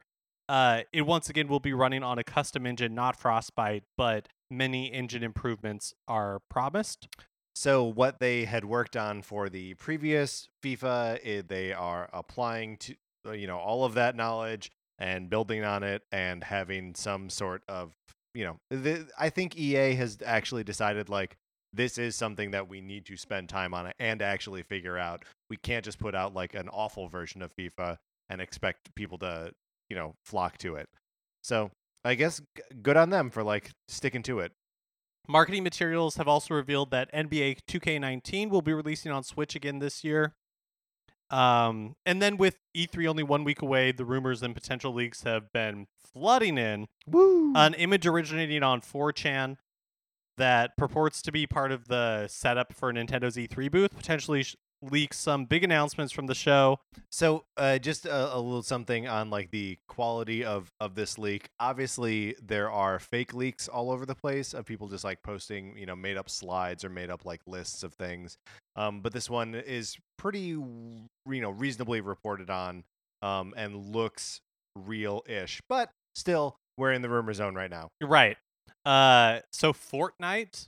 Uh, it once again will be running on a custom engine, not Frostbite, but many engine improvements are promised. So what they had worked on for the previous FIFA, eh, they are applying to uh, you know all of that knowledge and building on it and having some sort of you know I think EA has actually decided like this is something that we need to spend time on and actually figure out. We can't just put out like an awful version of FIFA and expect people to you know flock to it. So I guess g- good on them for like sticking to it. Marketing materials have also revealed that NBA 2K19 will be releasing on Switch again this year. Um, and then with E3 only one week away, the rumors and potential leaks have been flooding in. Woo! An image originating on 4chan that purports to be part of the setup for Nintendo's E3 booth potentially leaks some big announcements from the show. So, uh, just a, a little something on like the quality of of this leak. Obviously, there are fake leaks all over the place of people just like posting, you know, made up slides or made up like lists of things. Um, but this one is pretty, you know, reasonably reported on, um, and looks real-ish. But still, we're in the rumor zone right now. Right. Uh, so Fortnite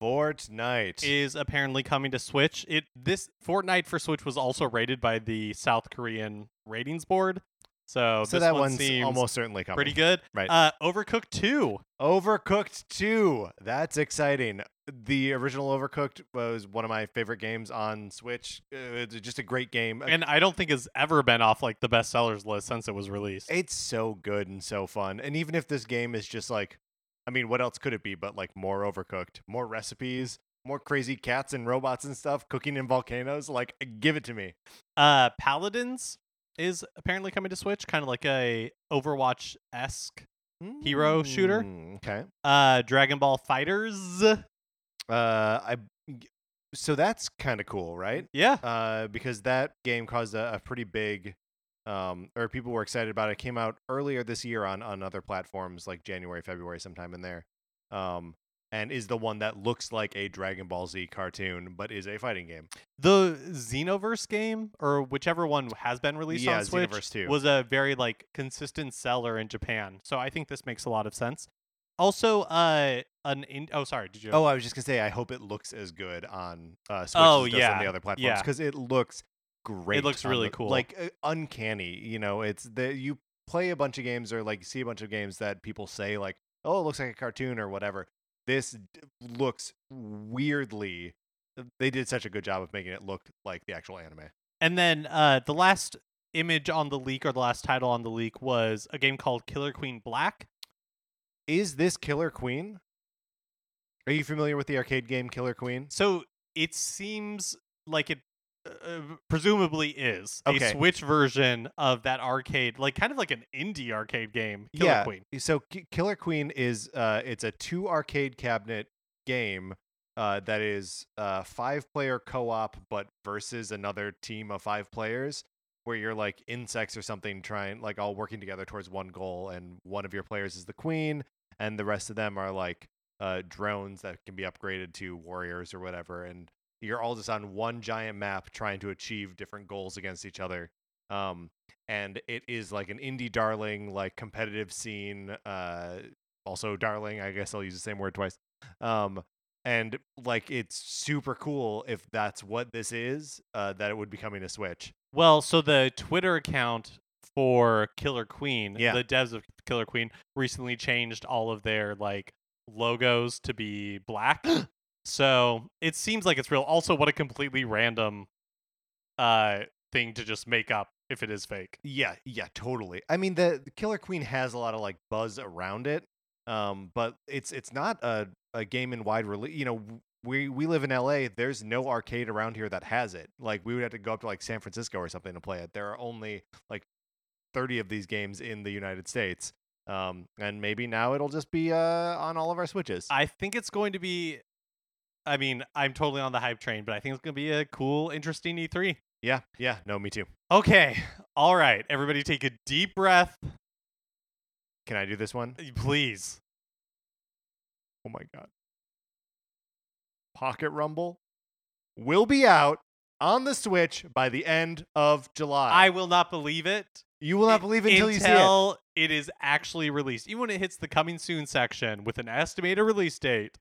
Fortnite. is apparently coming to Switch. It this Fortnite for Switch was also rated by the South Korean ratings board. So, so this that one one's seems almost certainly coming. pretty good. Right. Uh, Overcooked 2. Overcooked 2. That's exciting. The original Overcooked was one of my favorite games on Switch. Uh, It's just a great game. And I don't think has ever been off like the best sellers list since it was released. It's so good and so fun. And even if this game is just like, I mean, what else could it be but like more overcooked, more recipes, more crazy cats and robots and stuff, cooking in volcanoes? Like, give it to me. Uh, Paladins is apparently coming to Switch, kind of like a Overwatch esque. Hero shooter? Mm, Okay. Uh, Dragon Ball FighterZ. Uh, I. So that's kind of cool, right? Yeah. uh, because that game caused a, a pretty big, um, or people were excited about it. It came out earlier this year on on other platforms like January, February, sometime in there, um, and is the one that looks like a Dragon Ball Z cartoon, but is a fighting game. The Xenoverse game, or whichever one has been released yeah, on Switch, Xenoverse 2. was a very like consistent seller in Japan. So I think this makes a lot of sense. Also, uh, an in- oh sorry, did you? Oh, I was just gonna say, I hope it looks as good on uh, Switch Oh, as does on the other platforms yeah. because it looks great. It looks really the- cool. like uh, uncanny. You know, it's the you play a bunch of games or like see a bunch of games that people say like, oh, it looks like a cartoon or whatever. This d- looks weirdly. uh, They did such a good job of making it look like the actual anime. And then uh, the last image on the leak, or the last title on the leak, was a game called Killer Queen Black. Is this Killer Queen? Are you familiar with the arcade game Killer Queen? So it seems like it uh, presumably is Okay. a Switch version of that arcade, like kind of like an indie arcade game, Killer yeah. Queen. So K- Killer Queen is uh it's a two arcade cabinet game uh that is uh five player co-op but versus another team of five players where you're like insects or something trying like all working together towards one goal and one of your players is the queen and the rest of them are like uh drones that can be upgraded to warriors or whatever and you're all just on one giant map trying to achieve different goals against each other um and it is like an indie darling like competitive scene uh also darling i guess i'll use the same word twice um and like it's super cool if that's what this is uh that it would be coming to switch Well, so the Twitter account for Killer Queen, Yeah. the devs of Killer Queen, recently changed all of their like logos to be black. so it seems like it's real. Also, what a completely random uh thing to just make up if it is fake. yeah yeah totally i mean the, the killer queen has a lot of like buzz around it um but it's it's not a, a game in wide release you know we we live in LA there's no arcade around here that has it like we would have to go up to like San Francisco or something to play it there are only like 30 of these games in the United States um and maybe now it'll just be uh on all of our switches I think it's going to be. I mean, I'm totally on the hype train, but I think it's going to be a cool, interesting E E3. yeah yeah no me too Okay, all right, everybody, take a deep breath, can I do this one please. Oh my god. Pocket Rumble will be out on the Switch by the end of July. I will not believe it. you will not believe it until you see it. until it is actually released. Even when it hits the coming soon section with an estimated release date,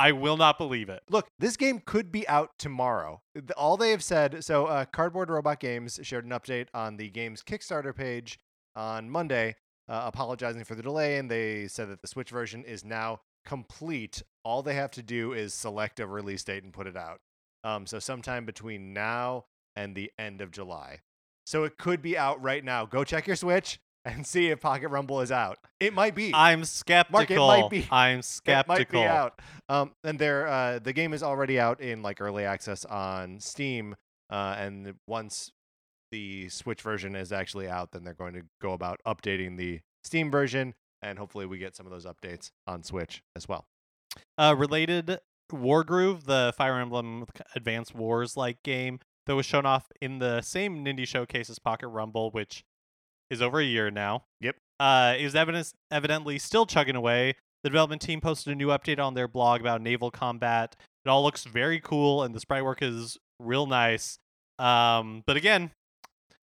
I will not believe it. Look, this game could be out tomorrow. All they have said so, uh, Cardboard Robot Games shared an update on the game's Kickstarter page on Monday, uh, apologizing for the delay, and they said that the Switch version is now complete. All they have to do is select a release date and put it out. Um, so, sometime between now and the end of July. So, it could be out right now. Go check your Switch and see if Pocket Rumble is out. It might be. I'm skeptical. It might be. I'm skeptical. It might be out. Um, and there, uh, the game is already out in like early access on Steam. Uh, and once the Switch version is actually out, then they're going to go about updating the Steam version, and hopefully we get some of those updates on Switch as well. Uh, related, Wargroove, the Fire Emblem Advanced Wars like game that was shown off in the same Nindy showcase as Pocket Rumble, which is over a year now. Yep. Uh, is evidence evidently still chugging away. The development team posted a new update on their blog about naval combat. It all looks very cool, and the sprite work is real nice. Um, but again,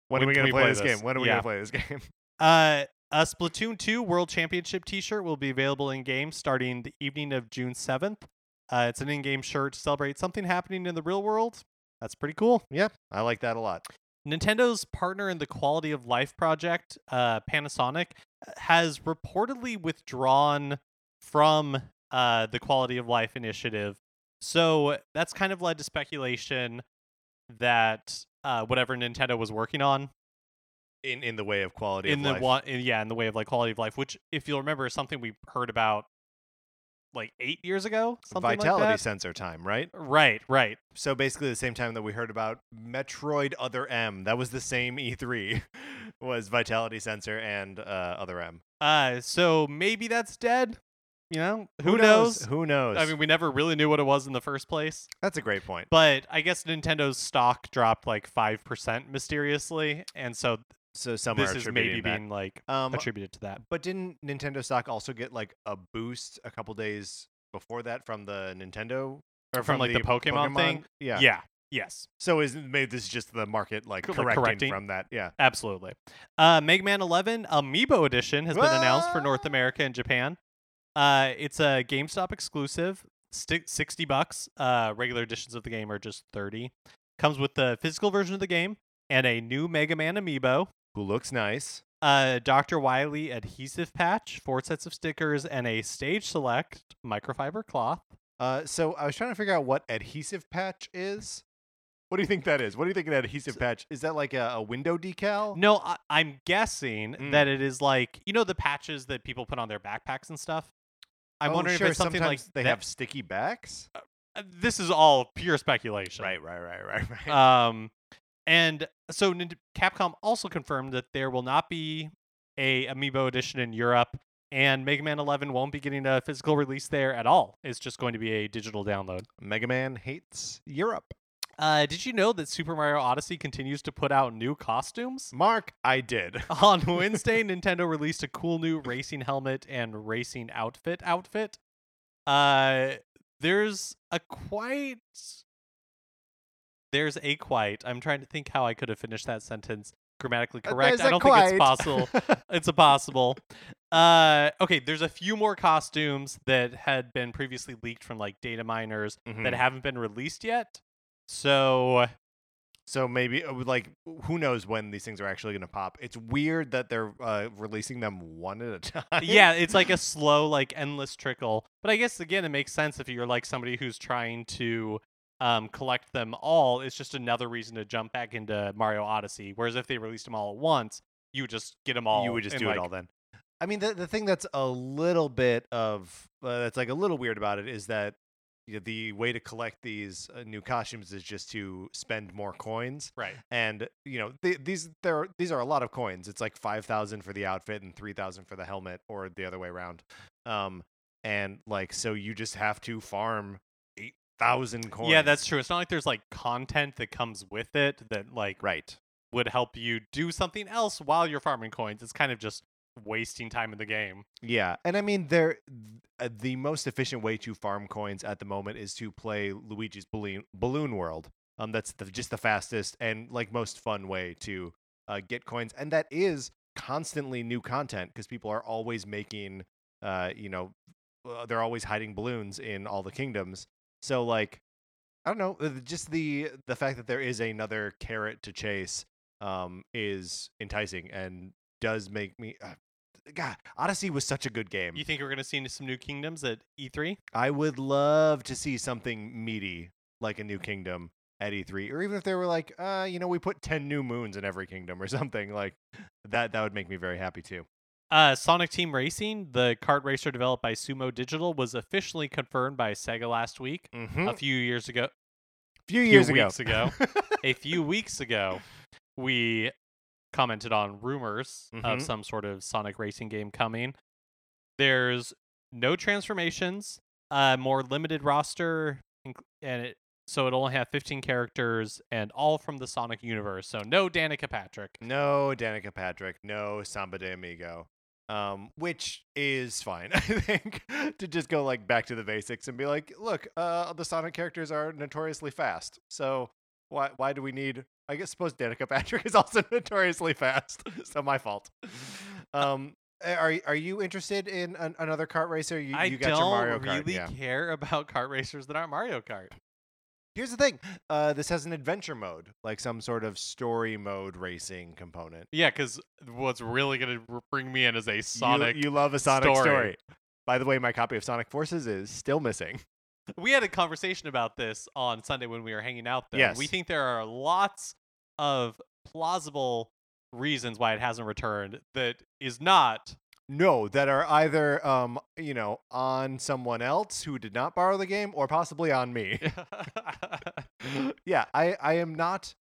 When, When are we going to we play play this game? When are we Yeah. going to play this game? uh, A Splatoon 2 World Championship T-shirt will be available in game starting the evening of June 7th. Uh, it's an in-game shirt to celebrate something happening in the real world. That's pretty cool. Yep, I like that a lot. Nintendo's partner in the Quality of Life project, uh, Panasonic, has reportedly withdrawn from uh, the Quality of Life initiative. So that's kind of led to speculation that uh, whatever Nintendo was working on In in the way of quality in of the life. one, in, yeah, in the way of like quality of life, which if you'll remember, is something we heard about like eight years ago, something Vitality like that. sensor time, right? Right, right. So basically, the same time that we heard about Metroid Other M, that was the same E3, was Vitality Sensor and uh, Other M. Uh, so maybe that's dead. You know, who, knows? Who knows? I mean, we never really knew what it was in the first place. that's a great point. But I guess Nintendo's stock dropped like five percent mysteriously, and so So some are this is maybe that. being like Um, attributed to that. But didn't Nintendo stock also get like a boost a couple days before that from the Nintendo or From, like, the Pokemon thing? Yeah. Yeah. Yes. So is maybe this is just the market like Like, correcting, correcting. from that? Yeah. Absolutely. Uh, Mega Man 11 Amiibo Edition has been announced for North America and Japan. Uh, it's a GameStop exclusive, 60 bucks. Uh, regular editions of the game are just 30. Comes with the physical version of the game and a new Mega Man Amiibo. Who looks nice? a Dr. Wily adhesive patch, four sets of stickers, and a stage select microfiber cloth. Uh, so I was trying to figure out what adhesive patch is. What do you think that is? What do you think an adhesive patch is? That like a, a window decal? No, I- I'm guessing Mm. that it is like you know the patches that people put on their backpacks and stuff. I'm Oh, wondering sure, if it's something like sometimes they that- have sticky backs. Uh, This is all pure speculation. Right, right, right, right, right. Um, and so Capcom also confirmed that there will not be a Amiibo edition in Europe, and Mega Man 11 won't be getting a physical release there at all. It's just going to be a digital download. Mega Man hates Europe. Uh, did you know that Super Mario Odyssey continues to put out new costumes? Mark, I did. On Wednesday, Nintendo released a cool new racing helmet and racing outfit outfit. Uh, there's a quite. There's a quite. I'm trying to think how I could have finished that sentence grammatically correct. There's I a don't think it's possible. it's impossible. Uh, okay, there's a few more costumes that had been previously leaked from like data miners that Mhm. haven't been released yet. So So maybe uh, like who knows when these things are actually going to pop. It's weird that they're uh, releasing them one at a time. yeah, it's like a slow, like endless trickle. But I guess again, it makes sense if you're like somebody who's trying to um, collect them all. It's just another reason to jump back into Mario Odyssey. Whereas if they released them all at once, you would just get them all. you would just do like, it all then. I mean, the the thing that's a little bit of uh, that's like a little weird about it is that you know, the way to collect these uh, new costumes is just to spend more coins. Right. And you know th- these there are, these are a lot of coins. It's like five thousand for the outfit and three thousand for the helmet, or the other way around. Um, and like so you just have to farm thousand coins. Yeah, that's true. It's not like there's like content that comes with it that like right. would help you do something else while you're farming coins. It's kind of just wasting time in the game. Yeah, and I mean, there uh, the most efficient way to farm coins at the moment is to play Luigi's Balloon Balloon World. Um, that's the, just the fastest and like most fun way to uh, get coins, and that is constantly new content because people are always making, uh, you know, uh, they're always hiding balloons in all the kingdoms. So like, I don't know, just the the fact that there is another carrot to chase, um, is enticing and does make me. Uh, God, Odyssey was such a good game. You think we're gonna see some new kingdoms at E E3? I would love to see something meaty like a new kingdom at E3, or even if they were like, uh, you know, we put ten new moons in every kingdom or something like that. That would make me very happy too. Uh, Sonic Team Racing, the kart racer developed by Sumo Digital, was officially confirmed by Sega last week. Mm-hmm. A few years ago, few few years weeks ago. ago. a few weeks ago, we commented on rumors Mhm. of some sort of Sonic racing game coming. There's no transformations, uh, more limited roster, and it, so it'll only have 15 characters and all from the Sonic universe. So no Danica Patrick. no Danica Patrick, no Samba de Amigo. Um, which is fine, I think, to just go like back to the basics and be like, look, uh, the Sonic characters are notoriously fast, so why why do we need? I guess suppose Danica Patrick is also notoriously fast, so my fault. Um, Uh, Are are you interested in an, another kart racer? You, I you got don't your Mario Kart. really yeah. care about kart racers that aren't Mario Kart. Here's the thing. Uh, this has an adventure mode, like some sort of story mode racing component. Yeah, because what's really gonna bring me in is a You- Sonic. You, love a Sonic story. story. By the way, my copy of Sonic Forces is still missing. we had a conversation about this on Sunday when we were hanging out. Though. Yes. we think there are lots of plausible reasons why it hasn't returned that is not No, that are either um, you know, on someone else who did not borrow the game or possibly on me. yeah, I I am not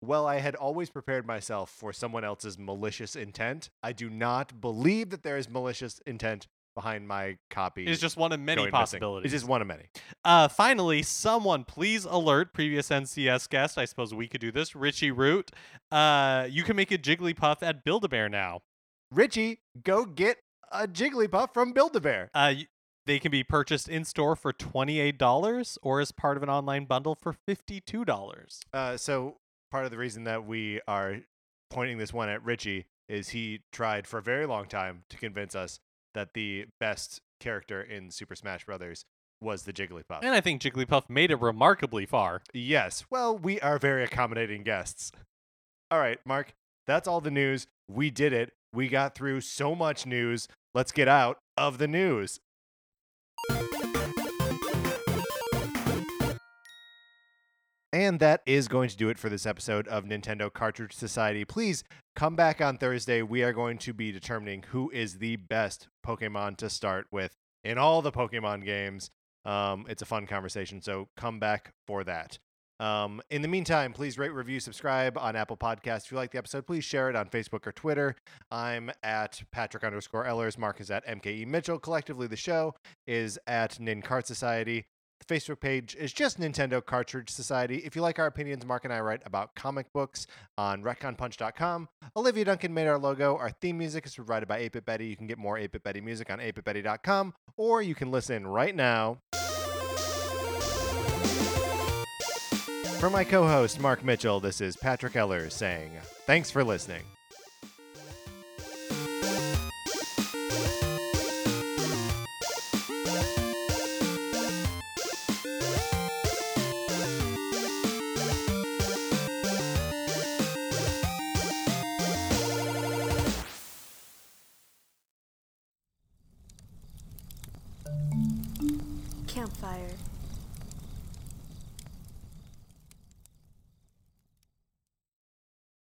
well, I had always prepared myself for someone else's malicious intent. I do not believe that there is malicious intent behind my copy. it's just one of many going missing. possibilities. It's just one of many. Uh, finally, someone please alert previous NCS guest. I suppose we could do this. Richie Root. Uh, you can make a Jigglypuff at Build a Bear now. Richie, go get a Jigglypuff from Build-A-Bear. Uh, they can be purchased in store for twenty eight dollars or as part of an online bundle for fifty two dollars. Uh, so part of the reason that we are pointing this one at Richie is he tried for a very long time to convince us that the best character in Super Smash Brothers was the Jigglypuff. And I think Jigglypuff made it remarkably far. Yes. Well, we are very accommodating guests. All right, Mark, that's all the news. We did it. We got through so much news. Let's get out of the news. And that is going to do it for this episode of Nintendo Cartridge Society. Please come back on Thursday. We are going to be determining who is the best Pokemon to start with in all the Pokemon games. Um, it's a fun conversation, so come back for that. Um, in the meantime, please rate, review, subscribe on Apple Podcasts. If you like the episode, please share it on Facebook or Twitter. I'm at Patrick underscore Ellers. Mark is at MKE Mitchell. Collectively, the show is at Nin Cart Society. The Facebook page is just Nintendo Cartridge Society. If you like our opinions, Mark and I write about comic books on retconpunch.com. Olivia Duncan made our logo. Our theme music is provided by 8-Bit Betty. You can get more 8-Bit Betty music on 8bitbetty.com, or you can listen right now. For my co-host, Mark Mitchell, this is Patrick Eller saying, thanks for listening.